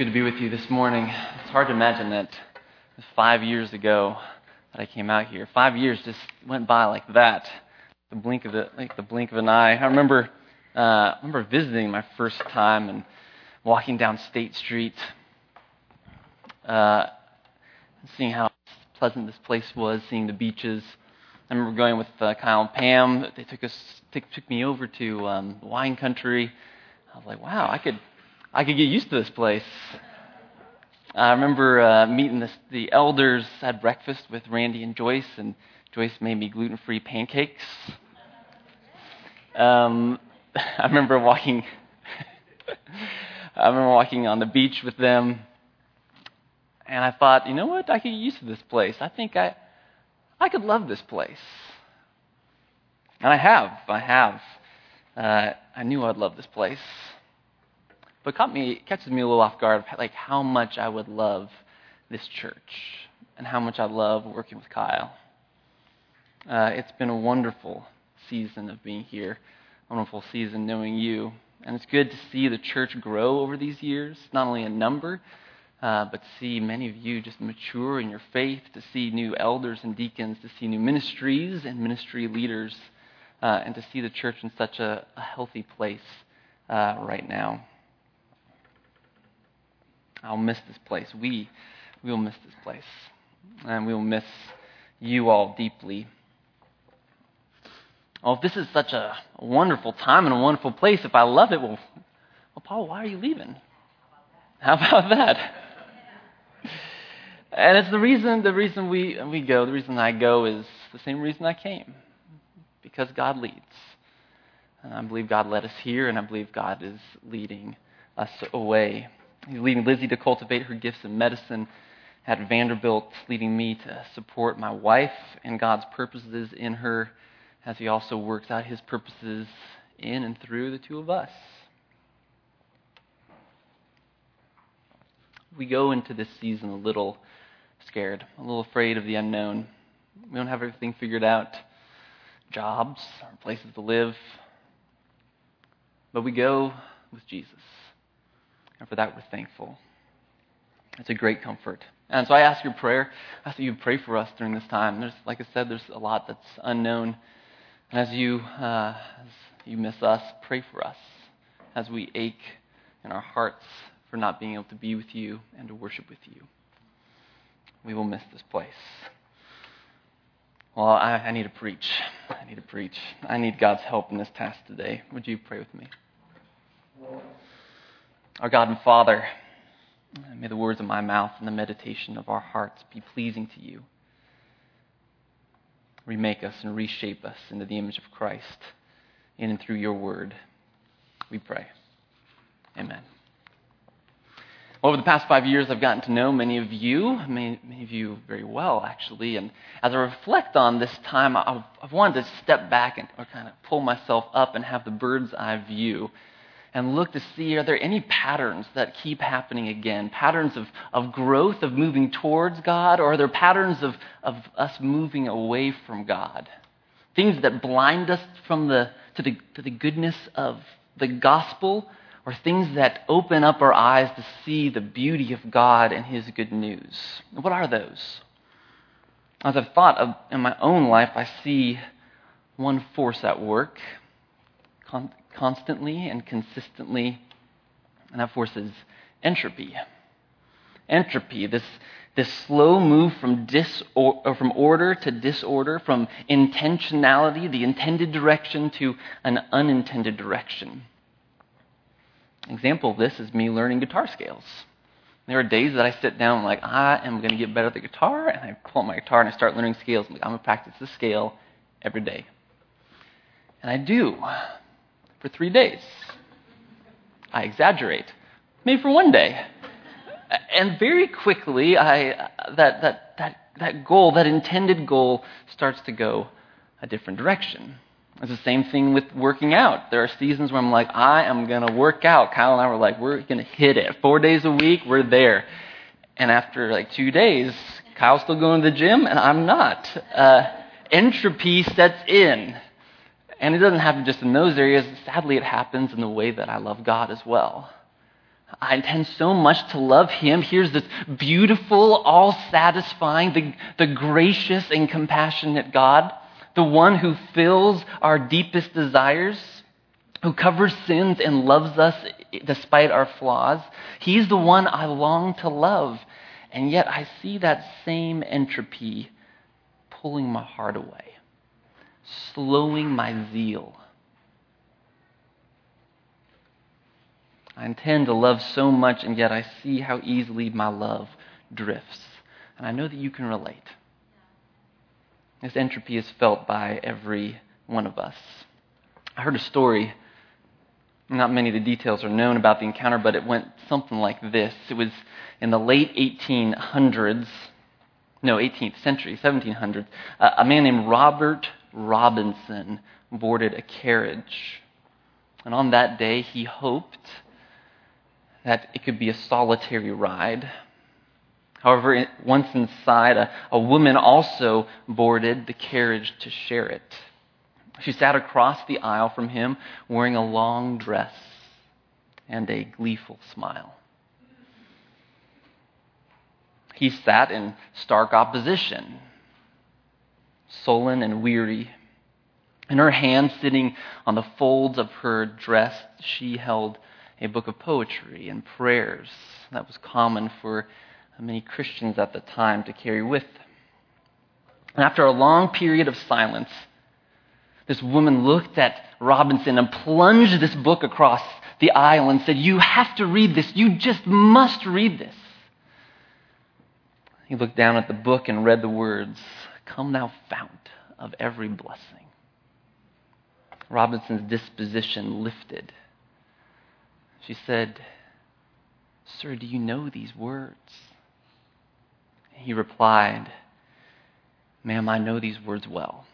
good to be with you this morning. It's hard to imagine that five years ago that I came out here. Five years just went by like that, the blink of the like the blink of an eye. I remember, uh, I remember visiting my first time and walking down State Street, uh, seeing how pleasant this place was, seeing the beaches. I remember going with uh, Kyle and Pam. They took us, took, took me over to um, wine country. I was like, wow, I could I could get used to this place. I remember uh, meeting this, the elders, had breakfast with Randy and Joyce, and Joyce made me gluten free pancakes. Um, I remember walking. I remember walking on the beach with them, and I thought, you know what? I could get used to this place. I think I, I could love this place, and I have. I have. Uh, I knew I'd love this place. But caught me, catches me a little off guard, like how much I would love this church and how much I love working with Kyle. Uh, it's been a wonderful season of being here, a wonderful season knowing you. And it's good to see the church grow over these years, not only in number, uh, but see many of you just mature in your faith, to see new elders and deacons, to see new ministries and ministry leaders, uh, and to see the church in such a, a healthy place uh, right now. I'll miss this place. We, will miss this place. And we will miss you all deeply. Oh, if this is such a wonderful time and a wonderful place, if I love it, well, well Paul, why are you leaving? How about that? And it's the reason the reason we, we go, the reason I go is the same reason I came. Because God leads. And I believe God led us here, and I believe God is leading us away. He's leading Lizzie to cultivate her gifts in medicine at Vanderbilt, leading me to support my wife and God's purposes in her as He also works out His purposes in and through the two of us. We go into this season a little scared, a little afraid of the unknown. We don't have everything figured out jobs, places to live. But we go with Jesus. And for that, we're thankful. It's a great comfort. And so I ask your prayer. I ask that you pray for us during this time. There's, like I said, there's a lot that's unknown. And as you, uh, as you miss us, pray for us as we ache in our hearts for not being able to be with you and to worship with you. We will miss this place. Well, I, I need to preach. I need to preach. I need God's help in this task today. Would you pray with me? Our God and Father, may the words of my mouth and the meditation of our hearts be pleasing to you. Remake us and reshape us into the image of Christ in and through your word. We pray. Amen. Over the past five years, I've gotten to know many of you, many, many of you very well, actually. And as I reflect on this time, I've, I've wanted to step back and kind of pull myself up and have the bird's eye view and look to see are there any patterns that keep happening again? Patterns of, of growth, of moving towards God, or are there patterns of, of us moving away from God? Things that blind us from the, to, the, to the goodness of the gospel, or things that open up our eyes to see the beauty of God and His good news? What are those? As I've thought of in my own life, I see one force at work constantly and consistently, and that force is entropy. Entropy, this, this slow move from, disor- uh, from order to disorder, from intentionality, the intended direction, to an unintended direction. Example of this is me learning guitar scales. There are days that I sit down and like, I am going to get better at the guitar, and I pull out my guitar and I start learning scales. I'm going to practice the scale every day. And I do for three days. I exaggerate. Maybe for one day. And very quickly, I, that, that, that, that goal, that intended goal, starts to go a different direction. It's the same thing with working out. There are seasons where I'm like, I am going to work out. Kyle and I were like, we're going to hit it. Four days a week, we're there. And after like two days, Kyle's still going to the gym, and I'm not. Uh, entropy sets in. And it doesn't happen just in those areas. Sadly, it happens in the way that I love God as well. I intend so much to love him. Here's this beautiful, all satisfying, the, the gracious and compassionate God, the one who fills our deepest desires, who covers sins and loves us despite our flaws. He's the one I long to love. And yet I see that same entropy pulling my heart away, slowing my zeal. I intend to love so much, and yet I see how easily my love drifts. And I know that you can relate. This entropy is felt by every one of us. I heard a story. Not many of the details are known about the encounter, but it went something like this. It was in the late 1800s, no, 18th century, 1700s. Uh, a man named Robert Robinson boarded a carriage. And on that day, he hoped that it could be a solitary ride. However, once inside, a, a woman also boarded the carriage to share it. She sat across the aisle from him wearing a long dress and a gleeful smile. He sat in stark opposition, sullen and weary. In her hand, sitting on the folds of her dress, she held a book of poetry and prayers that was common for many Christians at the time to carry with them. And after a long period of silence, this woman looked at Robinson and plunged this book across the aisle and said, You have to read this. You just must read this. He looked down at the book and read the words, Come, thou fount of every blessing. Robinson's disposition lifted. She said, Sir, do you know these words? He replied, Ma'am, I know these words well.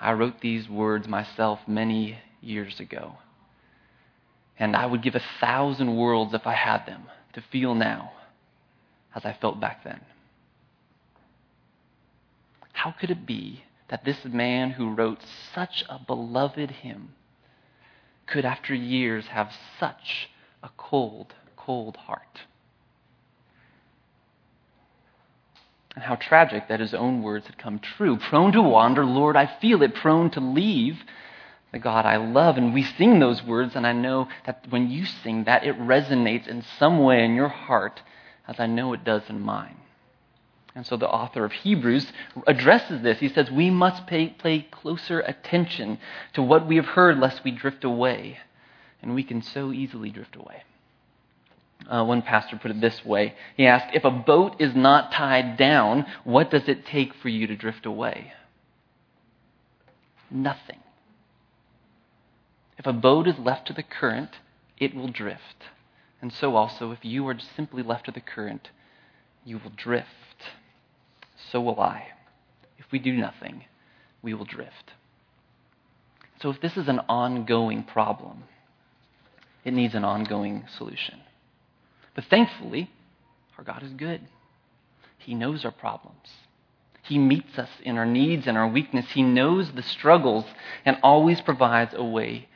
I wrote these words myself many years ago. And I would give a thousand worlds if I had them to feel now as I felt back then. How could it be that this man who wrote such a beloved hymn could, after years, have such a cold, cold heart. And how tragic that his own words had come true. Prone to wander, Lord, I feel it, prone to leave the God I love. And we sing those words, and I know that when you sing that, it resonates in some way in your heart, as I know it does in mine. And so the author of Hebrews addresses this. He says, We must pay, pay closer attention to what we have heard, lest we drift away. And we can so easily drift away. Uh, one pastor put it this way He asked, If a boat is not tied down, what does it take for you to drift away? Nothing. If a boat is left to the current, it will drift. And so also, if you are simply left to the current, you will drift so will I. If we do nothing, we will drift. So, if this is an ongoing problem, it needs an ongoing solution. But thankfully, our God is good. He knows our problems. He meets us in our needs and our weakness. He knows the struggles and always provides a way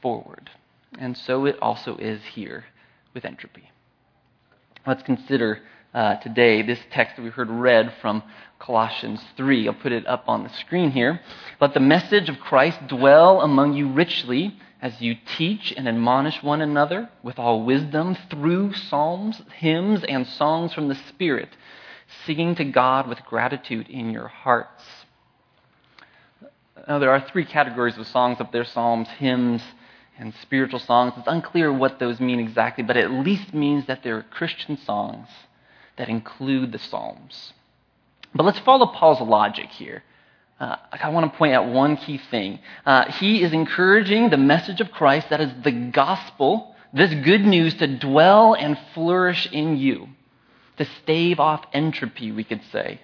forward. And so it also is here with entropy. Let's consider uh, today this text that we heard read from Colossians 3. I'll put it up on the screen here. Let the message of Christ dwell among you richly as you teach and admonish one another with all wisdom through psalms, hymns, and songs from the Spirit, singing to God with gratitude in your hearts. Now, there are three categories of songs up there psalms, hymns, and spiritual songs. It's unclear what those mean exactly, but it at least means that they're Christian songs that include the Psalms. But let's follow Paul's logic here. Uh, I want to point out one key thing. Uh, he is encouraging the message of Christ, that is the gospel, this good news, to dwell and flourish in you, to stave off entropy, we could say.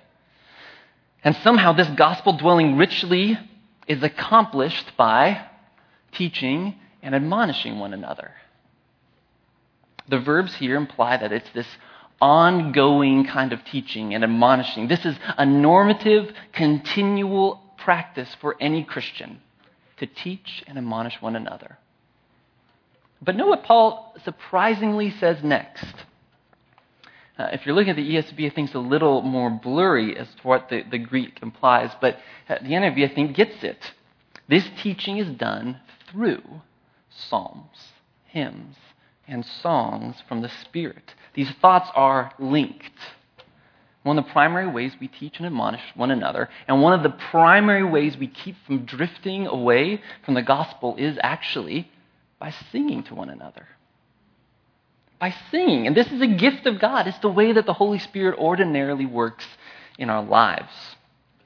And somehow this gospel dwelling richly is accomplished by teaching and admonishing one another. The verbs here imply that it's this ongoing kind of teaching and admonishing. This is a normative, continual practice for any Christian to teach and admonish one another. But know what Paul surprisingly says next. Uh, if you're looking at the ESV, I think it's a little more blurry as to what the, the Greek implies, but the NIV, I think, gets it. This teaching is done through psalms, hymns, and songs from the Spirit. These thoughts are linked. One of the primary ways we teach and admonish one another, and one of the primary ways we keep from drifting away from the gospel is actually by singing to one another. By singing. And this is a gift of God. It's the way that the Holy Spirit ordinarily works in our lives.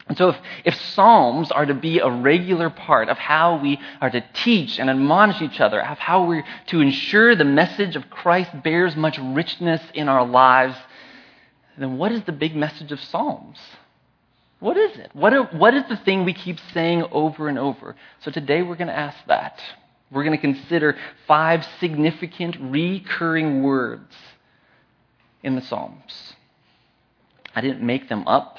And so, if, if Psalms are to be a regular part of how we are to teach and admonish each other, of how we're to ensure the message of Christ bears much richness in our lives, then what is the big message of Psalms? What is it? What, are, what is the thing we keep saying over and over? So today we're going to ask that. We're going to consider five significant recurring words in the Psalms. I didn't make them up,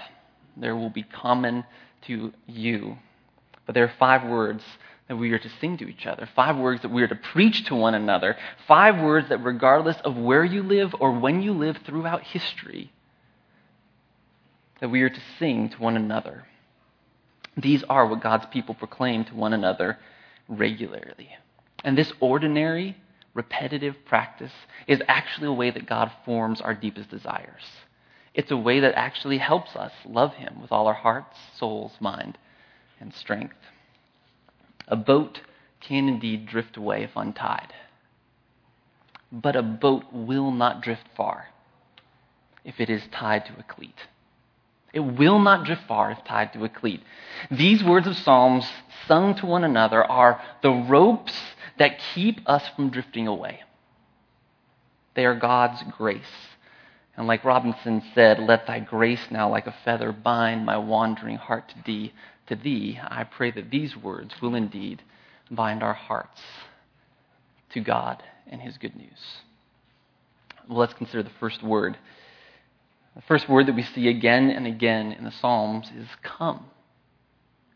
they will be common to you. But there are five words that we are to sing to each other, five words that we are to preach to one another, five words that, regardless of where you live or when you live throughout history, that we are to sing to one another. These are what God's people proclaim to one another regularly. And this ordinary, repetitive practice is actually a way that God forms our deepest desires. It's a way that actually helps us love Him with all our hearts, souls, mind, and strength. A boat can indeed drift away if untied. But a boat will not drift far if it is tied to a cleat. It will not drift far if tied to a cleat. These words of Psalms, sung to one another, are the ropes that keep us from drifting away. They are God's grace. And like Robinson said, let thy grace now like a feather bind my wandering heart to thee. To thee, I pray that these words will indeed bind our hearts to God and his good news. Well, let's consider the first word the first word that we see again and again in the Psalms is come.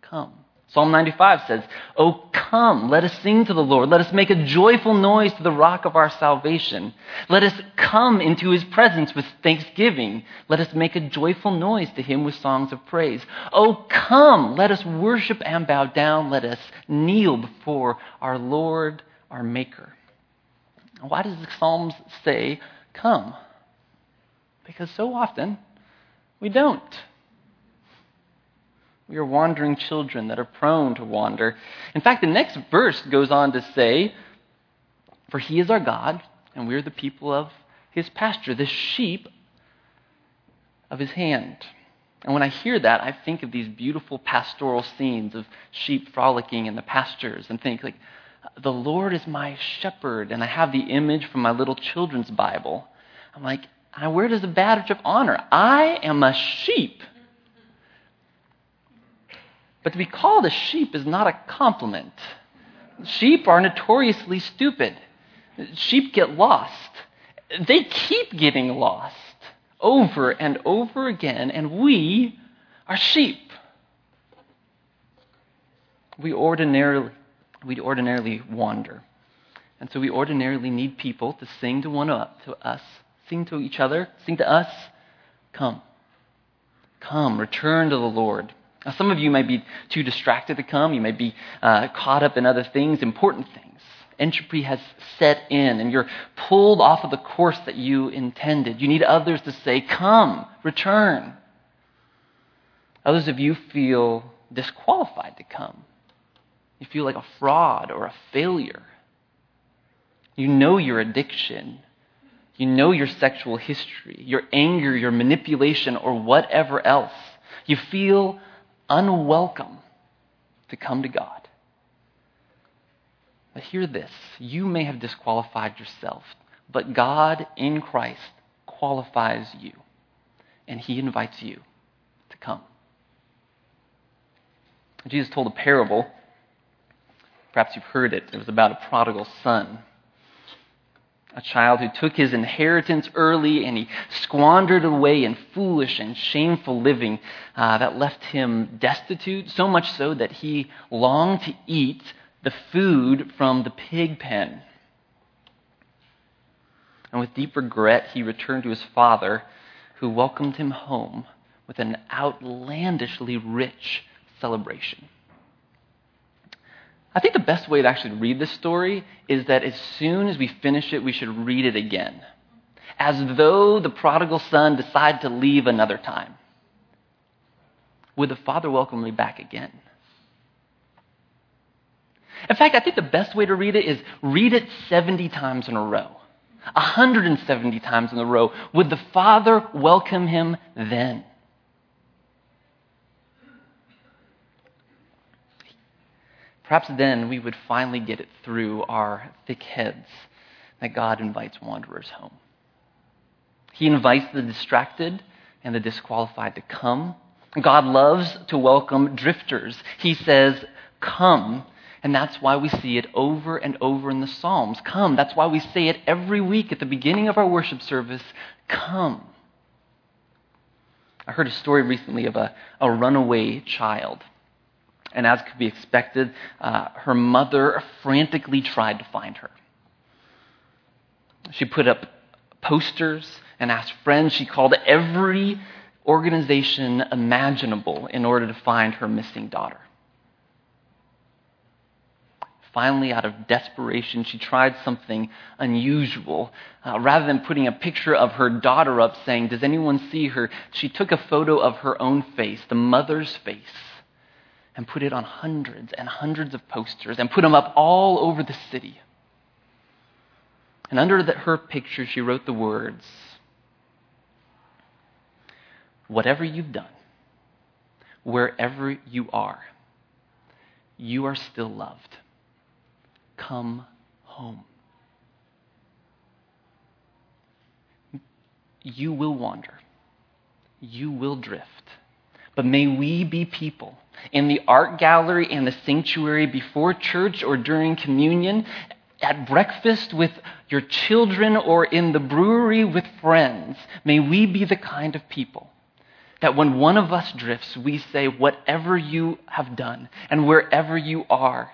Come. Psalm 95 says, Oh, come, let us sing to the Lord. Let us make a joyful noise to the rock of our salvation. Let us come into his presence with thanksgiving. Let us make a joyful noise to him with songs of praise. Oh, come, let us worship and bow down. Let us kneel before our Lord, our Maker. Why does the Psalms say, Come? Because so often we don't. We are wandering children that are prone to wander. In fact, the next verse goes on to say, For he is our God, and we are the people of his pasture, the sheep of his hand. And when I hear that, I think of these beautiful pastoral scenes of sheep frolicking in the pastures and think, like, the Lord is my shepherd. And I have the image from my little children's Bible. I'm like, it as a badge of honor. I am a sheep. But to be called a sheep is not a compliment. Sheep are notoriously stupid. Sheep get lost. They keep getting lost over and over again, and we are sheep. We ordinarily, we ordinarily wander. And so we ordinarily need people to sing to one up to us Sing to each other, sing to us. Come. Come, return to the Lord. Now, some of you might be too distracted to come. You might be uh, caught up in other things, important things. Entropy has set in, and you're pulled off of the course that you intended. You need others to say, Come, return. Others of you feel disqualified to come. You feel like a fraud or a failure. You know your addiction. You know your sexual history, your anger, your manipulation, or whatever else. You feel unwelcome to come to God. But hear this you may have disqualified yourself, but God in Christ qualifies you, and He invites you to come. Jesus told a parable. Perhaps you've heard it. It was about a prodigal son a child who took his inheritance early and he squandered away in foolish and shameful living uh, that left him destitute, so much so that he longed to eat the food from the pig pen. And with deep regret, he returned to his father, who welcomed him home with an outlandishly rich celebration. I think the best way to actually read this story is that as soon as we finish it, we should read it again, as though the prodigal son decided to leave another time. Would the father welcome me back again? In fact, I think the best way to read it is read it 70 times in a row. 170 times in a row. Would the Father welcome him then? Perhaps then we would finally get it through our thick heads that God invites wanderers home. He invites the distracted and the disqualified to come. God loves to welcome drifters. He says, Come and that's why we see it over and over in the Psalms. Come. That's why we say it every week at the beginning of our worship service. Come. I heard a story recently of a, a runaway child. And as could be expected, uh, her mother frantically tried to find her. She put up posters and asked friends. She called every organization imaginable in order to find her missing daughter. Finally, out of desperation, she tried something unusual. Uh, rather than putting a picture of her daughter up saying, Does anyone see her? She took a photo of her own face, the mother's face, and put it on hundreds and hundreds of posters and put them up all over the city. And under the, her picture, she wrote the words Whatever you've done, wherever you are, you are still loved come home. You will wander. You will drift. But may we be people in the art gallery and the sanctuary before church or during communion, at breakfast with your children or in the brewery with friends. May we be the kind of people that when one of us drifts, we say, Whatever you have done and wherever you are,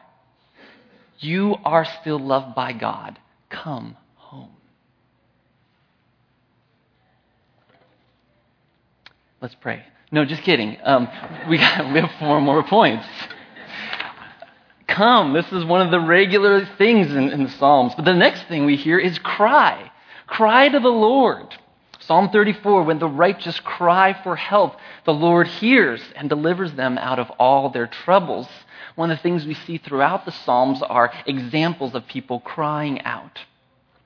you are still loved by God. Come home. Let's pray. No, just kidding. Um, we, got, we have four more points. Come. This is one of the regular things in, in the Psalms. But the next thing we hear is cry. Cry to the Lord. Psalm 34 When the righteous cry for help, the Lord hears and delivers them out of all their troubles. One of the things we see throughout the Psalms are examples of people crying out.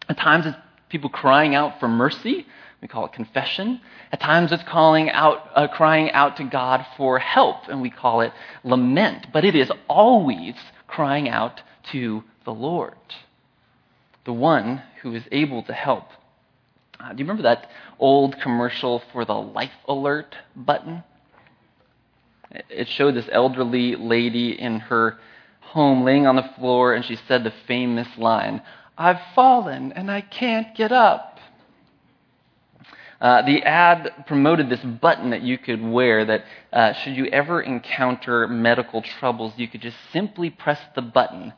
At times it's people crying out for mercy. We call it confession. At times it's calling out, uh, crying out to God for help, and we call it lament. But it is always crying out to the Lord, the one who is able to help. Uh, do you remember that old commercial for the Life Alert button? It showed this elderly lady in her home laying on the floor, and she said the famous line I've fallen and I can't get up. Uh, the ad promoted this button that you could wear that, uh, should you ever encounter medical troubles, you could just simply press the button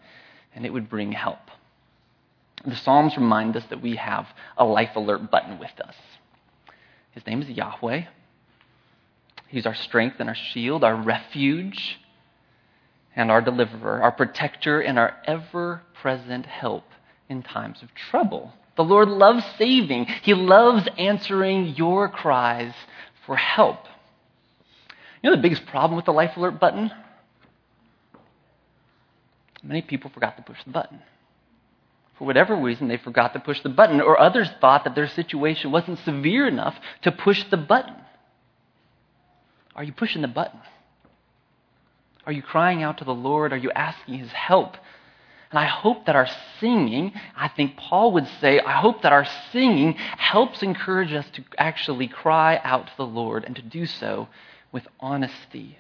and it would bring help. The Psalms remind us that we have a life alert button with us. His name is Yahweh. He's our strength and our shield, our refuge and our deliverer, our protector and our ever present help in times of trouble. The Lord loves saving, He loves answering your cries for help. You know the biggest problem with the Life Alert button? Many people forgot to push the button. For whatever reason, they forgot to push the button, or others thought that their situation wasn't severe enough to push the button. Are you pushing the button? Are you crying out to the Lord? Are you asking His help? And I hope that our singing, I think Paul would say, I hope that our singing helps encourage us to actually cry out to the Lord and to do so with honesty.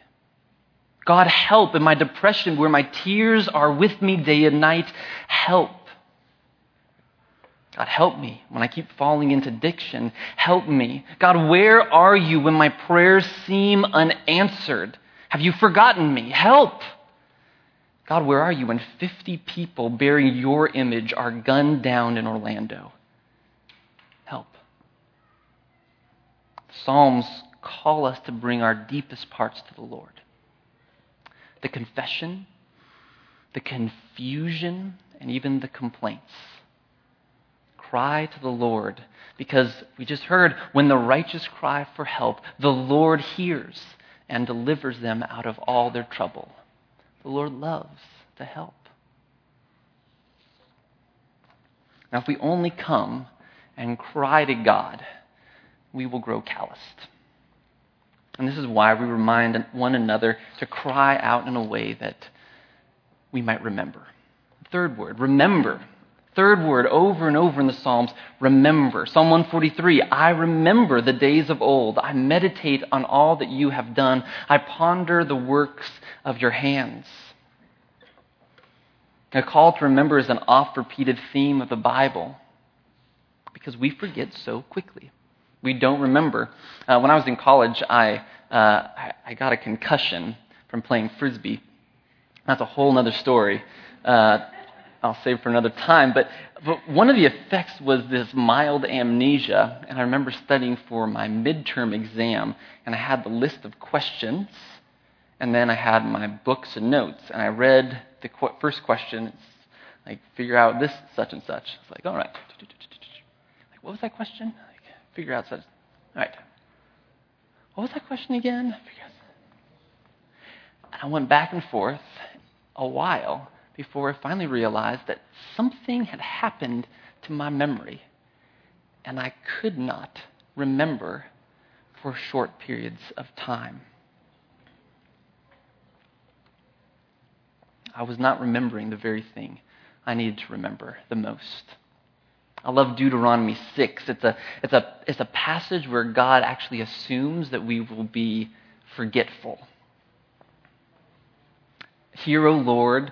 God, help in my depression where my tears are with me day and night. Help. God, help me when I keep falling into addiction. Help me. God, where are you when my prayers seem unanswered? Have you forgotten me? Help. God, where are you when 50 people bearing your image are gunned down in Orlando? help. Psalms call us to bring our deepest parts to the Lord. The confession, the confusion, and even the complaints. Cry to the Lord because we just heard when the righteous cry for help, the Lord hears and delivers them out of all their trouble. The Lord loves to help. Now, if we only come and cry to God, we will grow calloused. And this is why we remind one another to cry out in a way that we might remember. Third word, remember. Third word over and over in the Psalms, remember. Psalm 143, I remember the days of old. I meditate on all that you have done. I ponder the works of your hands. A call to remember is an oft repeated theme of the Bible because we forget so quickly. We don't remember. Uh, when I was in college, I, uh, I got a concussion from playing frisbee. That's a whole other story. Uh, I'll save for another time. But, but one of the effects was this mild amnesia. And I remember studying for my midterm exam, and I had the list of questions, and then I had my books and notes. And I read the qu- first question. It's like, figure out this, such and such. It's like, all right. Like, what was that question? Like, figure out such. All right. What was that question again? And I went back and forth a while before I finally realized that something had happened to my memory, and I could not remember for short periods of time. I was not remembering the very thing I needed to remember the most. I love Deuteronomy 6. It's a, it's, a, it's a passage where God actually assumes that we will be forgetful. Hear, O Lord,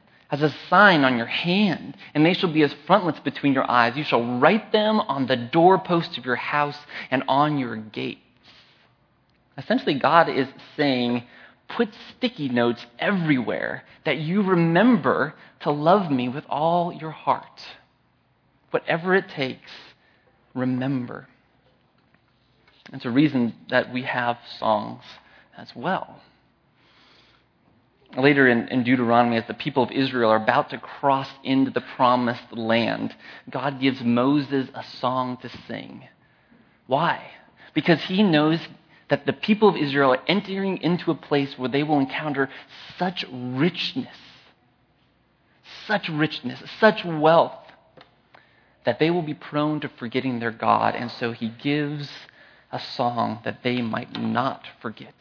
as a sign on your hand, and they shall be as frontlets between your eyes. You shall write them on the doorposts of your house and on your gates. Essentially, God is saying, put sticky notes everywhere that you remember to love me with all your heart. Whatever it takes, remember. It's a reason that we have songs as well later in, in, Deuteronomy, as the people of Israel are about to cross into the promised land, God gives Moses a song to sing. Why? Because he knows that the people of Israel are entering into a place where they will encounter such richness, such richness, such wealth, that they will be prone to forgetting their God. And so he gives a song that they might not forget.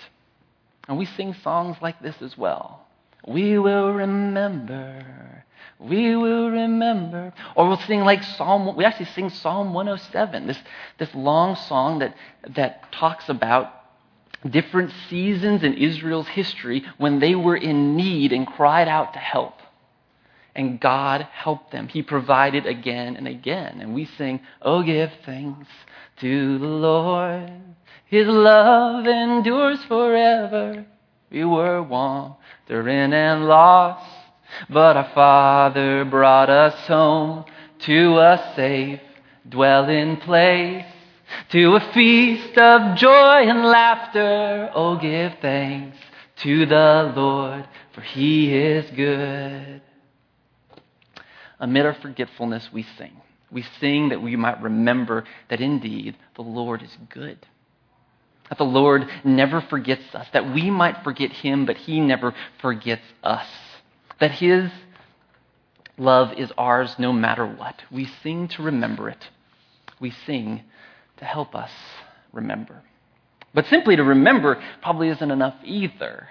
And we sing songs like this as well. We will remember. We will remember. Or we'll sing like Psalm, we actually sing Psalm 107, this, this long song that, that talks about different seasons in Israel's history when they were in need and cried out to help. And God helped them. He provided again and again. And we sing, Oh, give thanks to the Lord. His love endures forever. We were wandering and lost, but our Father brought us home to a safe dwelling place, to a feast of joy and laughter. Oh, give thanks to the Lord, for he is good. Amid our forgetfulness, we sing. We sing that we might remember that indeed the Lord is good that the Lord never forgets us, that we might forget him, but he never forgets us, that his love is ours no matter what. We sing to remember it, we sing to help us remember. But simply to remember probably isn't enough either.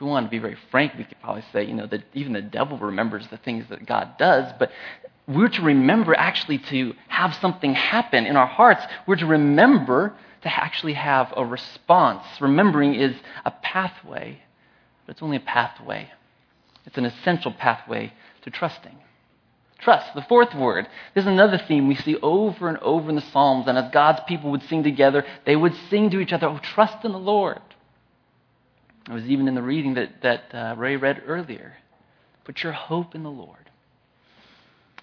We want to be very frank, we could probably say, you know, that even the devil remembers the things that God does, but we're to remember actually to have something happen in our hearts. We're to remember to actually have a response. Remembering is a pathway, but it's only a pathway. It's an essential pathway to trusting. Trust, the fourth word. This is another theme we see over and over in the Psalms. And as God's people would sing together, they would sing to each other, Oh, trust in the Lord. It was even in the reading that, that uh, Ray read earlier. Put your hope in the Lord.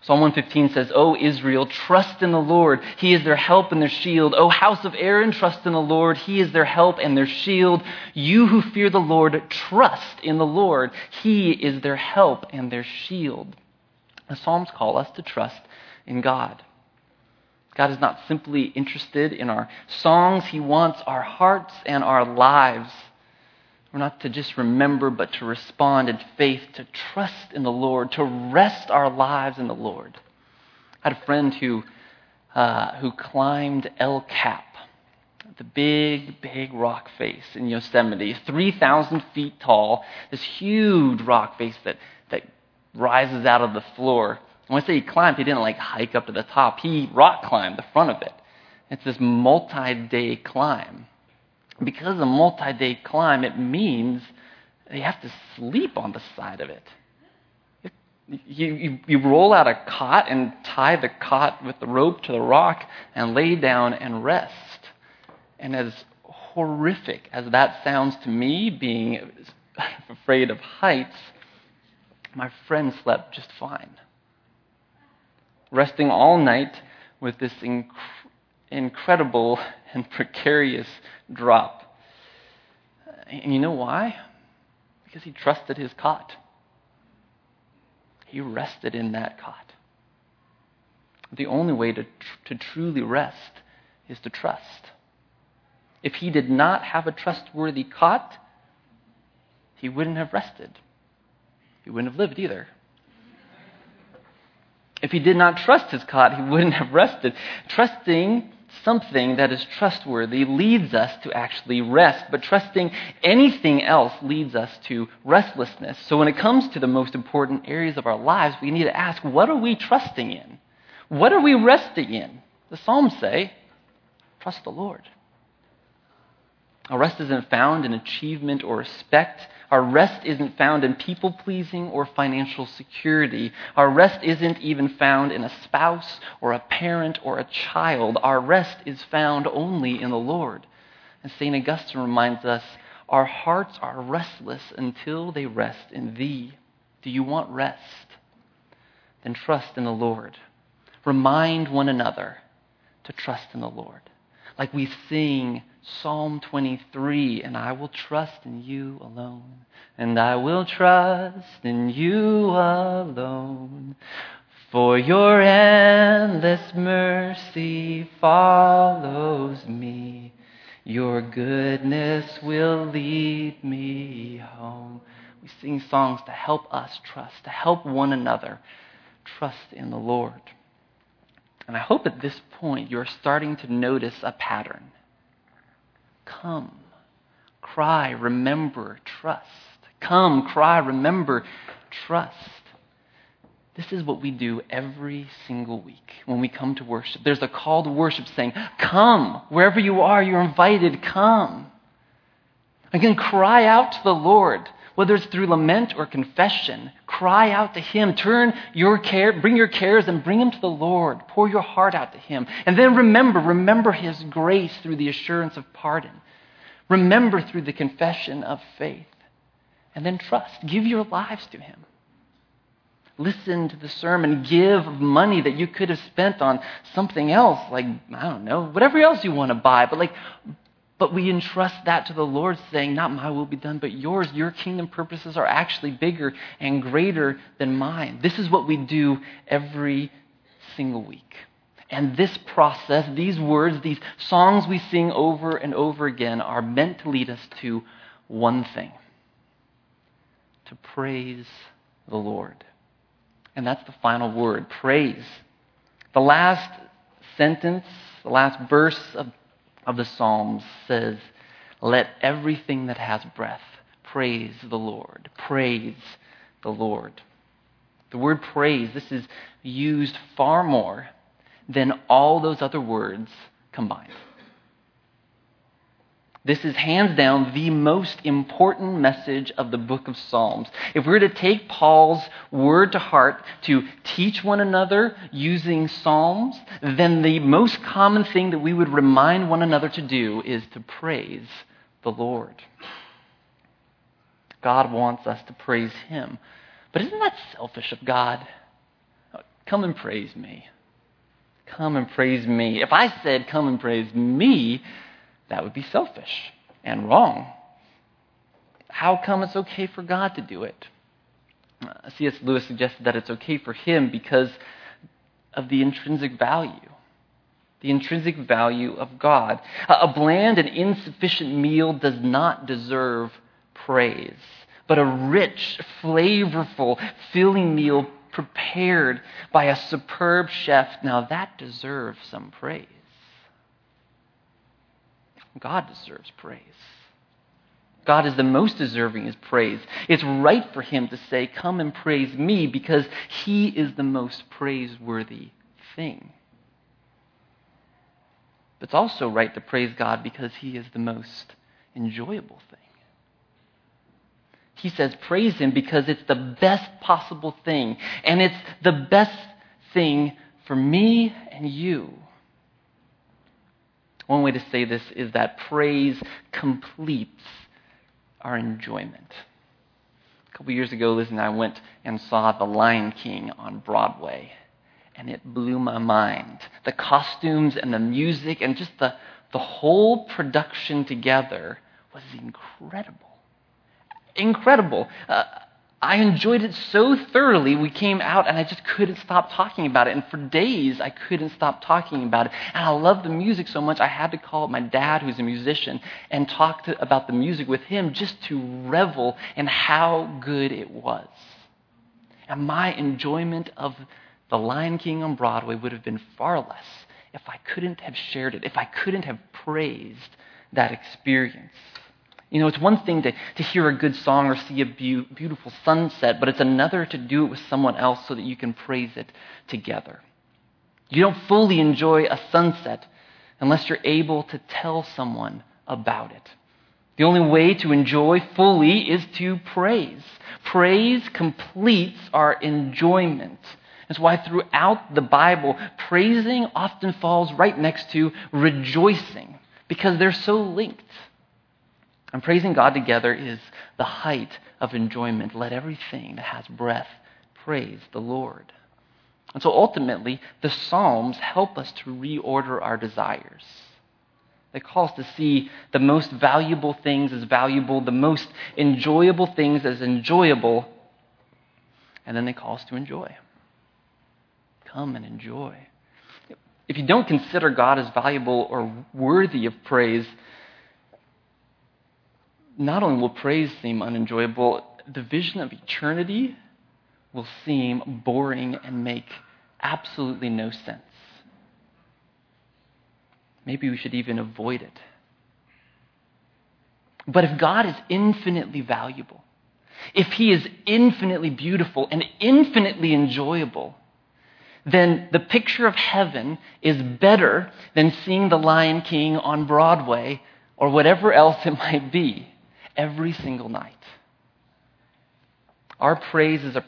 Psalm 115 says, O Israel, trust in the Lord. He is their help and their shield. O house of Aaron, trust in the Lord. He is their help and their shield. You who fear the Lord, trust in the Lord. He is their help and their shield. The Psalms call us to trust in God. God is not simply interested in our songs, He wants our hearts and our lives. We're not to just remember, but to respond in faith, to trust in the Lord, to rest our lives in the Lord. I had a friend who, uh, who climbed El Cap, the big, big rock face in Yosemite, 3,000 feet tall, this huge rock face that, that rises out of the floor. When I say he climbed, he didn't like hike up to the top. He rock climbed the front of it. It's this multi-day climb. Because a multi-day climb, it means you have to sleep on the side of it. You, you, you roll out a cot and tie the cot with the rope to the rock and lay down and rest. And as horrific as that sounds to me, being afraid of heights, my friend slept just fine. Resting all night with this inc- incredible and precarious drop. And you know why? Because he trusted his cot. He rested in that cot. The only way to, tr- to truly rest is to trust. If he did not have a trustworthy cot, he wouldn't have rested he wouldn't have lived either. If he did not trust his cot, he wouldn't have rested. Trusting something that is trustworthy leads us to actually rest, but trusting anything else leads us to restlessness. So when it comes to the most important areas of our lives, we need to ask what are we trusting in? What are we resting in? The Psalms say, trust the Lord. Our rest isn't found in achievement or respect. Our rest isn't found in people pleasing or financial security. Our rest isn't even found in a spouse or a parent or a child. Our rest is found only in the Lord. And St. Augustine reminds us our hearts are restless until they rest in Thee. Do you want rest? Then trust in the Lord. Remind one another to trust in the Lord. Like we sing Psalm 23, and I will trust in you alone. And I will trust in you alone. For your endless mercy follows me. Your goodness will lead me home. We sing songs to help us trust, to help one another trust in the Lord. And I hope at this point you're starting to notice a pattern. Come, cry, remember, trust. Come, cry, remember, trust. This is what we do every single week when we come to worship. There's a call to worship saying, Come, wherever you are, you're invited, come. Again, cry out to the Lord, whether it's through lament or confession. Cry out to Him. Turn your care, bring your cares and bring them to the Lord. Pour your heart out to Him. And then remember, remember His grace through the assurance of pardon. Remember through the confession of faith. And then trust. Give your lives to Him. Listen to the sermon. Give money that you could have spent on something else, like, I don't know, whatever else you want to buy. But like, but we entrust that to the Lord, saying, Not my will be done, but yours. Your kingdom purposes are actually bigger and greater than mine. This is what we do every single week. And this process, these words, these songs we sing over and over again are meant to lead us to one thing to praise the Lord. And that's the final word praise. The last sentence, the last verse of, of the Psalms says, Let everything that has breath praise the Lord. Praise the Lord. The word praise, this is used far more than all those other words combined. This is hands down the most important message of the book of Psalms. If we were to take Paul's word to heart to teach one another using Psalms, then the most common thing that we would remind one another to do is to praise the Lord. God wants us to praise Him. But isn't that selfish of God? Come and praise me. Come and praise me. If I said, Come and praise me, that would be selfish and wrong. How come it's okay for God to do it? Uh, C.S. Lewis suggested that it's okay for him because of the intrinsic value. The intrinsic value of God. A bland and insufficient meal does not deserve praise, but a rich, flavorful, filling meal prepared by a superb chef, now that deserves some praise. God deserves praise. God is the most deserving of praise. It's right for him to say, Come and praise me, because he is the most praiseworthy thing. But it's also right to praise God because he is the most enjoyable thing. He says, Praise him because it's the best possible thing, and it's the best thing for me and you. One way to say this is that praise completes our enjoyment. A couple years ago, Liz and I went and saw The Lion King on Broadway, and it blew my mind. The costumes and the music and just the, the whole production together was incredible. Incredible. Uh, I enjoyed it so thoroughly, we came out and I just couldn't stop talking about it. And for days, I couldn't stop talking about it. And I loved the music so much, I had to call my dad, who's a musician, and talk to, about the music with him just to revel in how good it was. And my enjoyment of The Lion King on Broadway would have been far less if I couldn't have shared it, if I couldn't have praised that experience. You know, it's one thing to, to hear a good song or see a be- beautiful sunset, but it's another to do it with someone else so that you can praise it together. You don't fully enjoy a sunset unless you're able to tell someone about it. The only way to enjoy fully is to praise. Praise completes our enjoyment. That's why throughout the Bible, praising often falls right next to rejoicing because they're so linked. And praising God together is the height of enjoyment. Let everything that has breath praise the Lord. And so ultimately, the Psalms help us to reorder our desires. They call us to see the most valuable things as valuable, the most enjoyable things as enjoyable, and then they call us to enjoy. Come and enjoy. If you don't consider God as valuable or worthy of praise, not only will praise seem unenjoyable, the vision of eternity will seem boring and make absolutely no sense. Maybe we should even avoid it. But if God is infinitely valuable, if He is infinitely beautiful and infinitely enjoyable, then the picture of heaven is better than seeing The Lion King on Broadway or whatever else it might be every single night. Our praise is a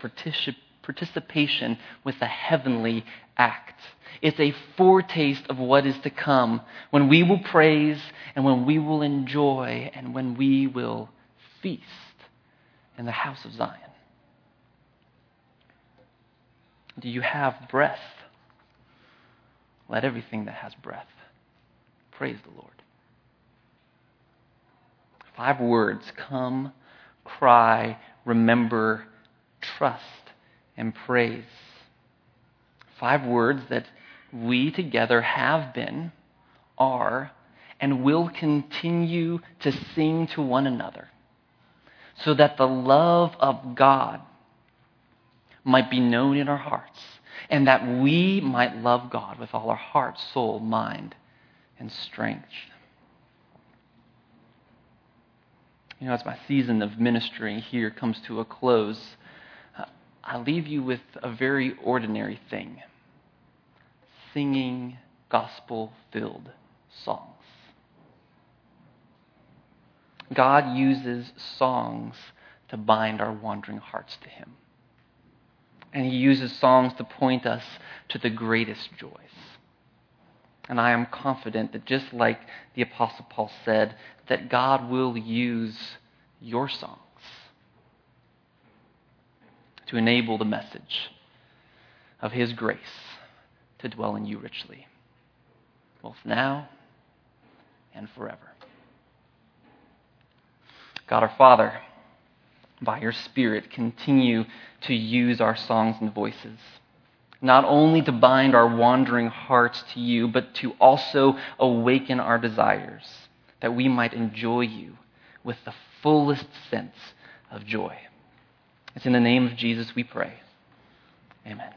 participation with a heavenly act. It's a foretaste of what is to come when we will praise and when we will enjoy and when we will feast in the house of Zion. Do you have breath? Let everything that has breath praise the Lord. Five words come, cry, remember, trust, and praise. Five words that we together have been, are, and will continue to sing to one another so that the love of God might be known in our hearts and that we might love God with all our heart, soul, mind, and strength. You know, as my season of ministry here comes to a close, I leave you with a very ordinary thing singing gospel filled songs. God uses songs to bind our wandering hearts to Him. And He uses songs to point us to the greatest joys. And I am confident that just like the Apostle Paul said, that God will use your songs to enable the message of His grace to dwell in you richly, both now and forever. God our Father, by your Spirit, continue to use our songs and voices, not only to bind our wandering hearts to you, but to also awaken our desires, that we might enjoy you with the fullest sense of joy. It's in the name of Jesus we pray. Amen.